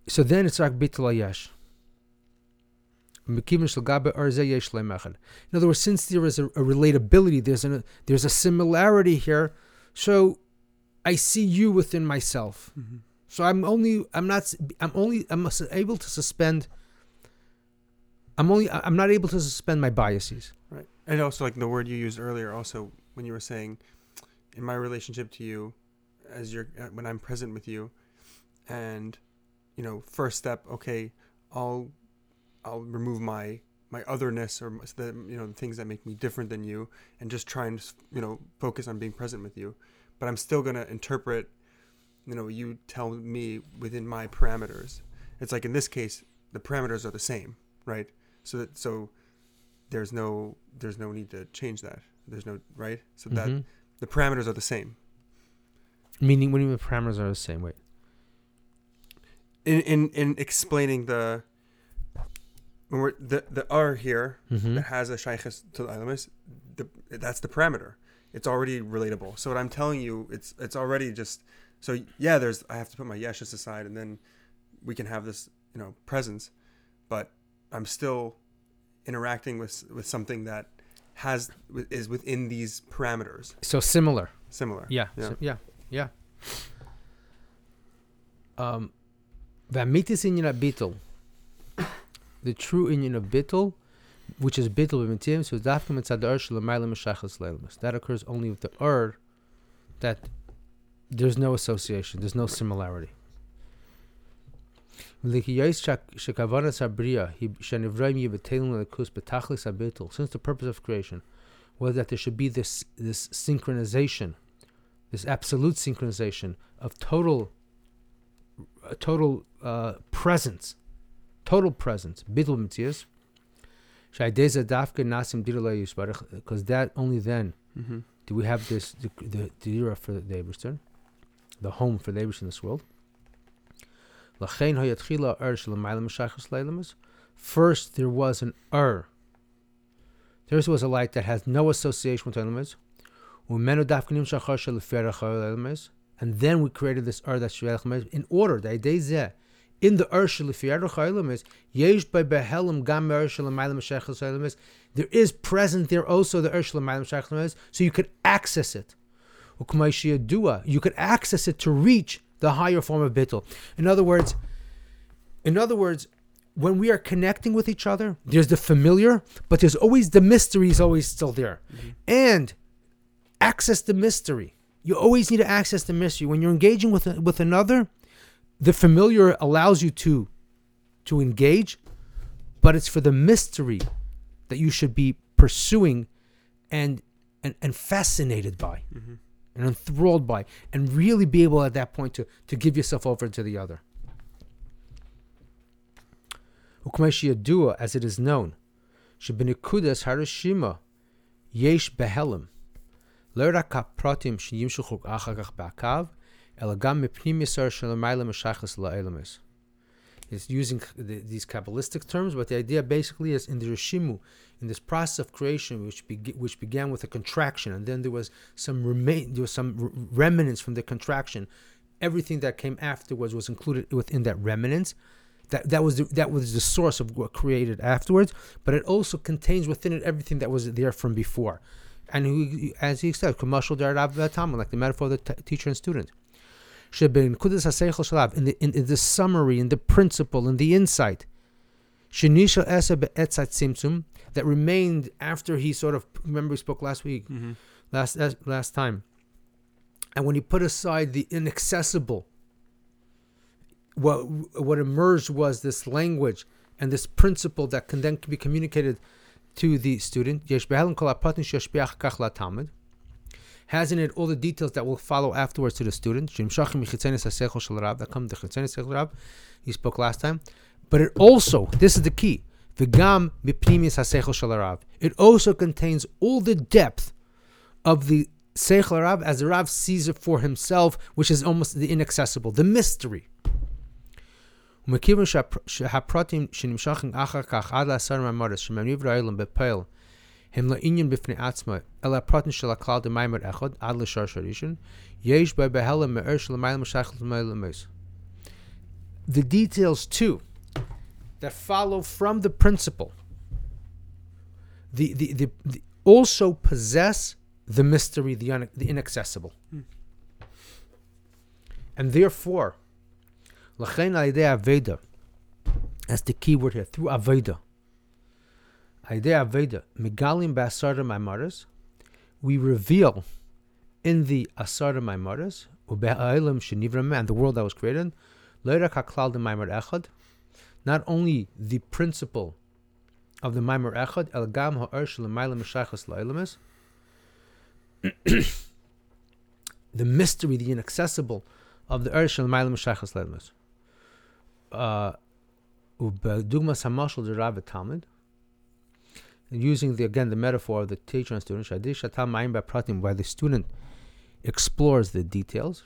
So then it's like bittul yesh. In other words, since there is a, a relatability, there's a there's a similarity here. So I see you within myself. Mhm. So I'm only I'm not I'm only I'm able to suspend. I'm only I'm not able to suspend my biases. Right. And also, like the word you used earlier, also when you were saying, in my relationship to you, as you're uh, when I'm present with you, and you know, first step, okay, I'll I'll remove my my otherness or the you know the things that make me different than you, and just try and you know focus on being present with you. But I'm still gonna interpret, you know, you tell me within my parameters. It's like in this case, the parameters are the same, right? So that so there's no there's no need to change that. There's no right. So that Mhm. The parameters are the same. meaning when the parameters are the same. Wait. In in in explaining the when we're the the R here Mm-hmm. that has a shaykhis to the ilamis, the that's the parameter. It's already relatable. So what I'm telling you, it's it's already just so yeah. There's I have to put my yeshus aside, and then we can have this you know presence, but I'm still interacting with with something that has is within these parameters. So similar. Similar. Yeah. Yeah. so- yeah. Yeah. um, Vamitis inyan bittul. The true inyan of bittul, which is bittul b'mitim, so dafka mitzad ur shalamayla meshachas leilamus. That occurs only with the ur, that there's no association, there's no similarity. Since the purpose of creation was that there should be this this synchronization, this absolute synchronization of total uh, total uh, presence, total presence, bidul mitzias. Because that only then Mm-hmm. do we have this the the, the era for the Eberstern, the home for the Eberstern in this world. First, there was an ur. There was a light that has no association with leilamas. And then we created this ur that's in order. That in the leilamas. There is present there also the leilamas, so you could access it. You could access it to reach the higher form of bittul. In other words, in other words, when we are connecting with each other, there's the familiar, but there's always the mystery is always still there. Mm-hmm. And access the mystery. You always need to access the mystery. When you're engaging with with another, the familiar allows you to to engage, but it's for the mystery that you should be pursuing and and, and fascinated by mm-hmm. And enthralled by, and really be able at that point to, to give yourself over to the other. Ukmeshiyadua, as it is known, Shabinikudas Harashima, Yesh Behelim, Leraka Pratim Shiyimshuchuk Achagach Bakav, Elagam Mipnim Yisar Meshachas La'elamis. It's using the, these Kabbalistic terms, but the idea basically is in the Rishimu, in this process of creation, which be, which began with a contraction, and then there was some remain, there was some remnants from the contraction. Everything that came afterwards was included within that remnants. That that was the, that was the source of what created afterwards, but it also contains within it everything that was there from before. And he, as he said, commercial like the metaphor of the t- teacher and student. In the, in, in the summary, in the principle, in the insight, that remained after he sort of remember we spoke last week, Mm-hmm. last last time, and when he put aside the inaccessible, what what emerged was this language and this principle that can then be communicated to the student Has in it all the details that will follow afterwards to the student. That come the He spoke last time, but it also this is the key. V'gam mipnimis hasechel shel harav. It also contains all the depth of the seichel harav as the Rav sees it for himself, which is almost the inaccessible, the mystery. ומכיוון שהפרטים שנמשכים אחר כך עד לעשר מאמרס שמניב רעילים בפועל הם לא עניין בפני עצמו, אלא הפרטים של הכלל דמיימר אחד עד לשורש הראשון, יש בה בהלם מאר של מייל משך למייל למייס. The details too that follow from the principle the, the, the, the also possess the mystery, the, un, the inaccessible. And therefore, Lachain al Aveda, that's the key word here, through Aveda. Megalim Basarda Maimaras, we reveal in the Asarda Maimaras, Ube'a'ilim Shenivram, and the world that was created, Leirak HaKlal de Maimar Echad, not only the principle of the Maimar Echad, El Gam Meshachas La'ilamis, the mystery, the inaccessible of the Ur Meshachas La'ilamis. Uh, Ubedugmas Hamashal de Rav Talmud, using the again the metaphor of the teacher and student, where the student explores the details.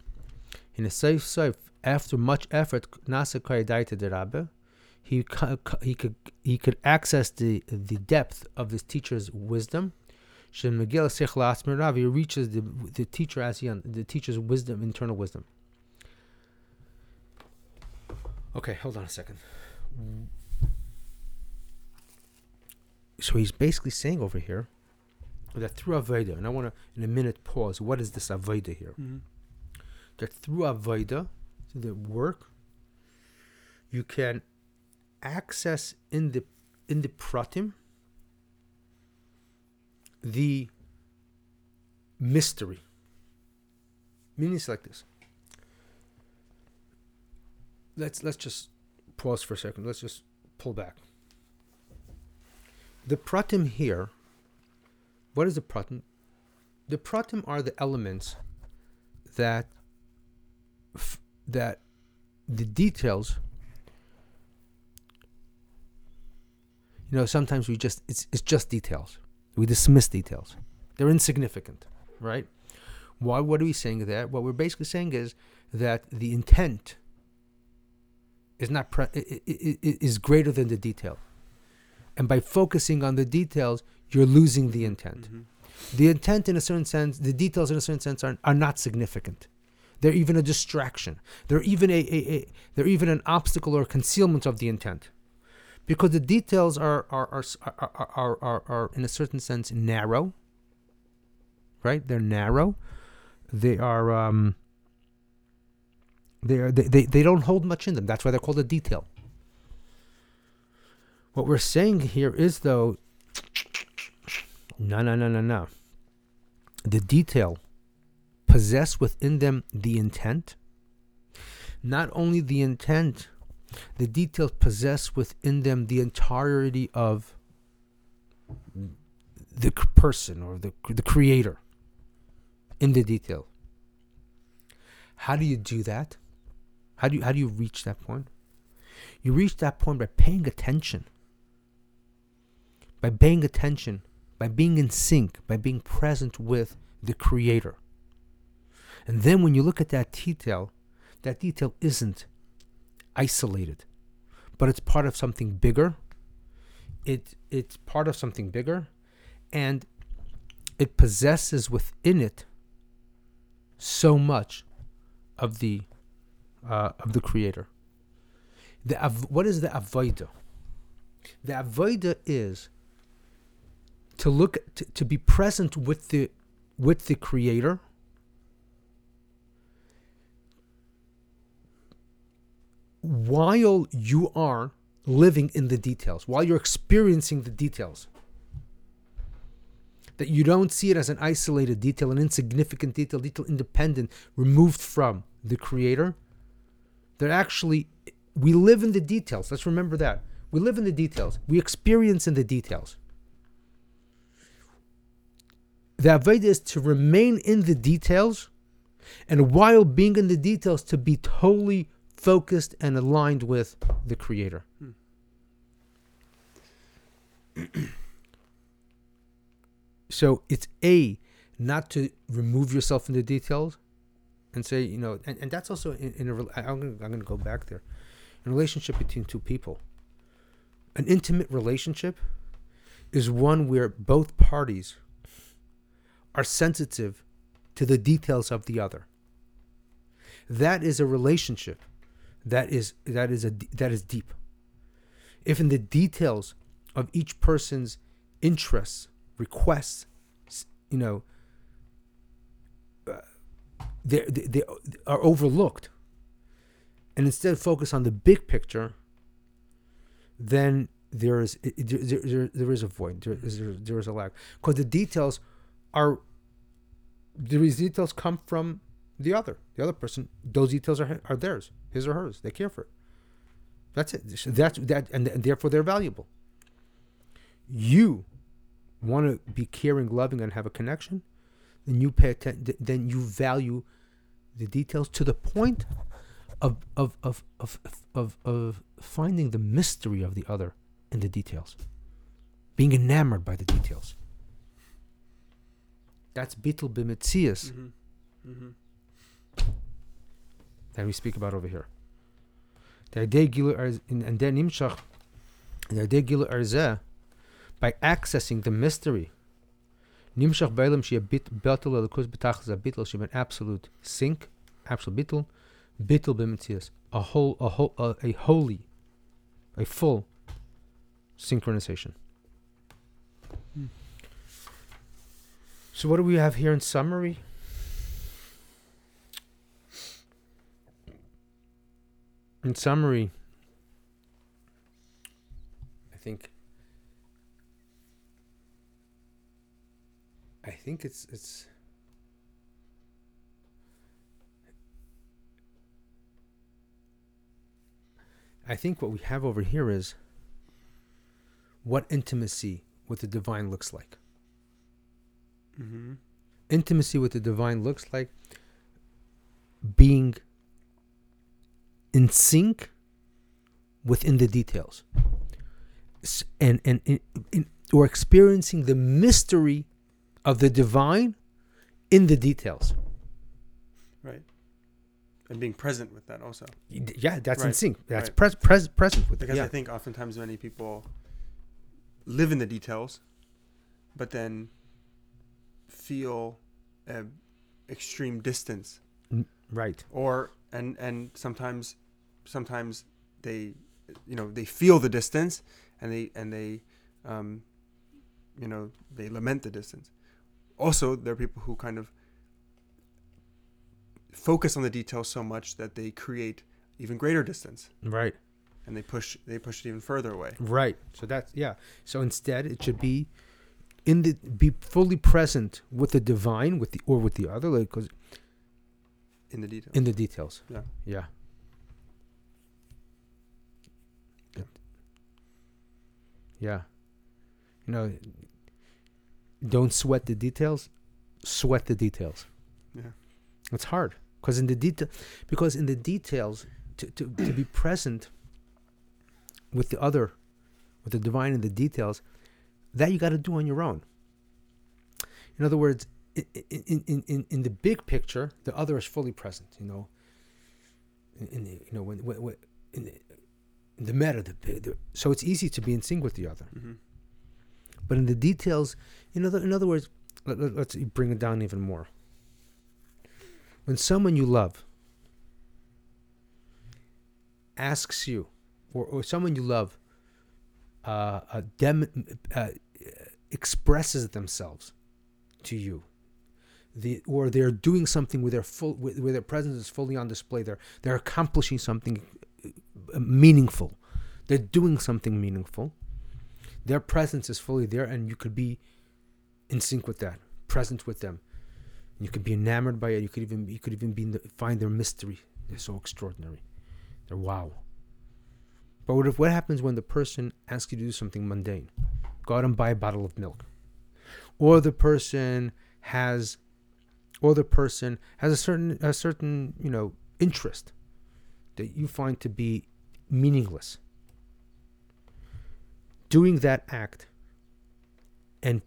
In a safe safe, after much effort, he he could he could access the the depth of this teacher's wisdom. He reaches the the teacher as he the teacher's wisdom, internal wisdom. Okay, hold on a second. So he's basically saying over here that through Aveda, and I want to in a minute pause. What is this Aveda here? Mm-hmm. That through Aveda, through the work, you can access in the in the pratim the mystery. Meaning it's like this. Let's let's just pause for a second. Let's just pull back. The pratim here. What is the pratim? The pratim are the elements that f- that the details you know sometimes we just it's it's just details we dismiss details they're insignificant right why what are we saying there what we're basically saying is that the intent is not pre- is greater than the detail and by focusing on the details you're losing the intent. Mhm. the intent in a certain sense the details in a certain sense are, are not significant. They're even a distraction. They're even a, a, a they're even an obstacle or concealment of the intent. Because the details are are are, are, are, are, are, are in a certain sense narrow. Right? They're narrow. They are um they are they, they, they don't hold much in them. That's why they're called a detail what we're saying here is though no no no no no. The detail possess within them the intent. Not only the intent the details possess within them the entirety of the person or the, the creator in the detail. How do you do that? How do you how do you reach that point? You reach that point by paying attention by paying attention by being in sync by being present with the creator. And then when you look at that detail that detail isn't isolated but it's part of something bigger. It it's part of something bigger and it possesses within it so much of the uh, of the creator. The what is the avoida the avoida is to look to, to be present with the with the creator while you are living in the details, while you're experiencing the details. That you don't see it as an isolated detail, an insignificant detail, detail independent, removed from the creator. That actually, we live in the details. Let's remember that. We live in the details. We experience in the details. The Aveda is to remain in the details, and while being in the details, to be totally focused and aligned with the Creator. Hmm. so it's a not to remove yourself in the details and say you know and, and that's also in, in a I'm gonna, I'm gonna go back there. In a relationship between two people. An intimate relationship is one where both parties are sensitive to the details of the other. That is a relationship that is that is a that is deep. If in the details of each person's interests requests you know uh, they, they, they are overlooked and instead focus on the big picture then there is there, there, there is a void there is, there, there is a lack. Because the details are these details come from the other. The other person those details are are theirs his or hers. They care for it. That's it. That's that and, and therefore they're valuable. You want to be caring loving and have a connection then you pay attention then you value the details to the point of of of of of, of finding the mystery of the other in the details. Being enamored by the details that's bittul b'metzias Mhm. Mhm. that we speak about over here. The idea and then nimshach, the idea gilu arzeh, by accessing the mystery, nimshach beilam she a bit betel elikus betachas a bittul she an absolute sync, absolute bittul, bittul b'metzias, a whole, a whole, a, a holy, a full synchronization. So what do we have here in summary? In summary, I think I think it's it's I think what we have over here is what intimacy with the divine looks like. Mm-hmm. Intimacy with the divine looks like being in sync within the details and and in, in, or experiencing the mystery of the divine in the details Right. And being present with that also. Yeah that's in sync that's right. pres- pres- present with it Because yeah I think oftentimes many people live in the details, but then feel a extreme distance, right or and and sometimes sometimes they you know they feel the distance and they and they um, you know they lament the distance. Also, there are people who kind of focus on the details so much that they create even greater distance right and they push they push it even further away. Right. So that's yeah. So instead, it should be in the be fully present with the divine, with the or with the other, like 'cause in the details. in the details. Yeah. Yeah. Yeah. You know, don't sweat the details. Sweat the details. Yeah. It's hard because in the detail, because in the details, to, to, to be present with the other, with the divine in the details, that you got to do on your own. In other words, in, in, in, in, the big picture, the other is fully present. You know, in, in the, you know when, when, when in, the, in the meta, the, the, so it's easy to be in sync with the other. hmm But in the details, in other in other words, let, let, let's bring it down even more. When someone you love asks you, or, or someone you love uh, dem- uh, expresses themselves to you, the or they're doing something with their full with, where their presence is fully on display. They're they're accomplishing something uh, meaningful. They're doing something meaningful. Their presence is fully there and you could be in sync with that present with them. You could be enamored by it. You could even you could even be the, find their mystery. They're so extraordinary. They're wow but what if what happens when the person asks you to do something mundane? Go out and buy a bottle of milk. Or the person has or the person has a certain a certain you know interest that you find to be meaningless. Doing that act and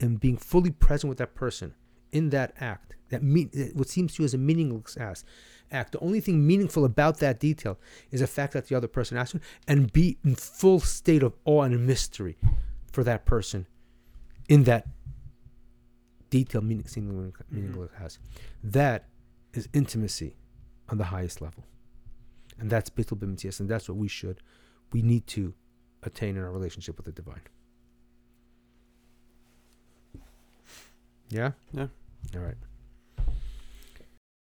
and being fully present with that person in that act that mean what seems to you as a meaningless act act the only thing meaningful about that detail is the fact that the other person asked you and be in full state of awe and mystery for that person in that detail meaning seemingly mm-hmm. meaningless has that is intimacy on the highest level and that's Bittul B'Mitzias, and that's what we should we need to attain in our relationship with the divine. Yeah? Yeah. All right.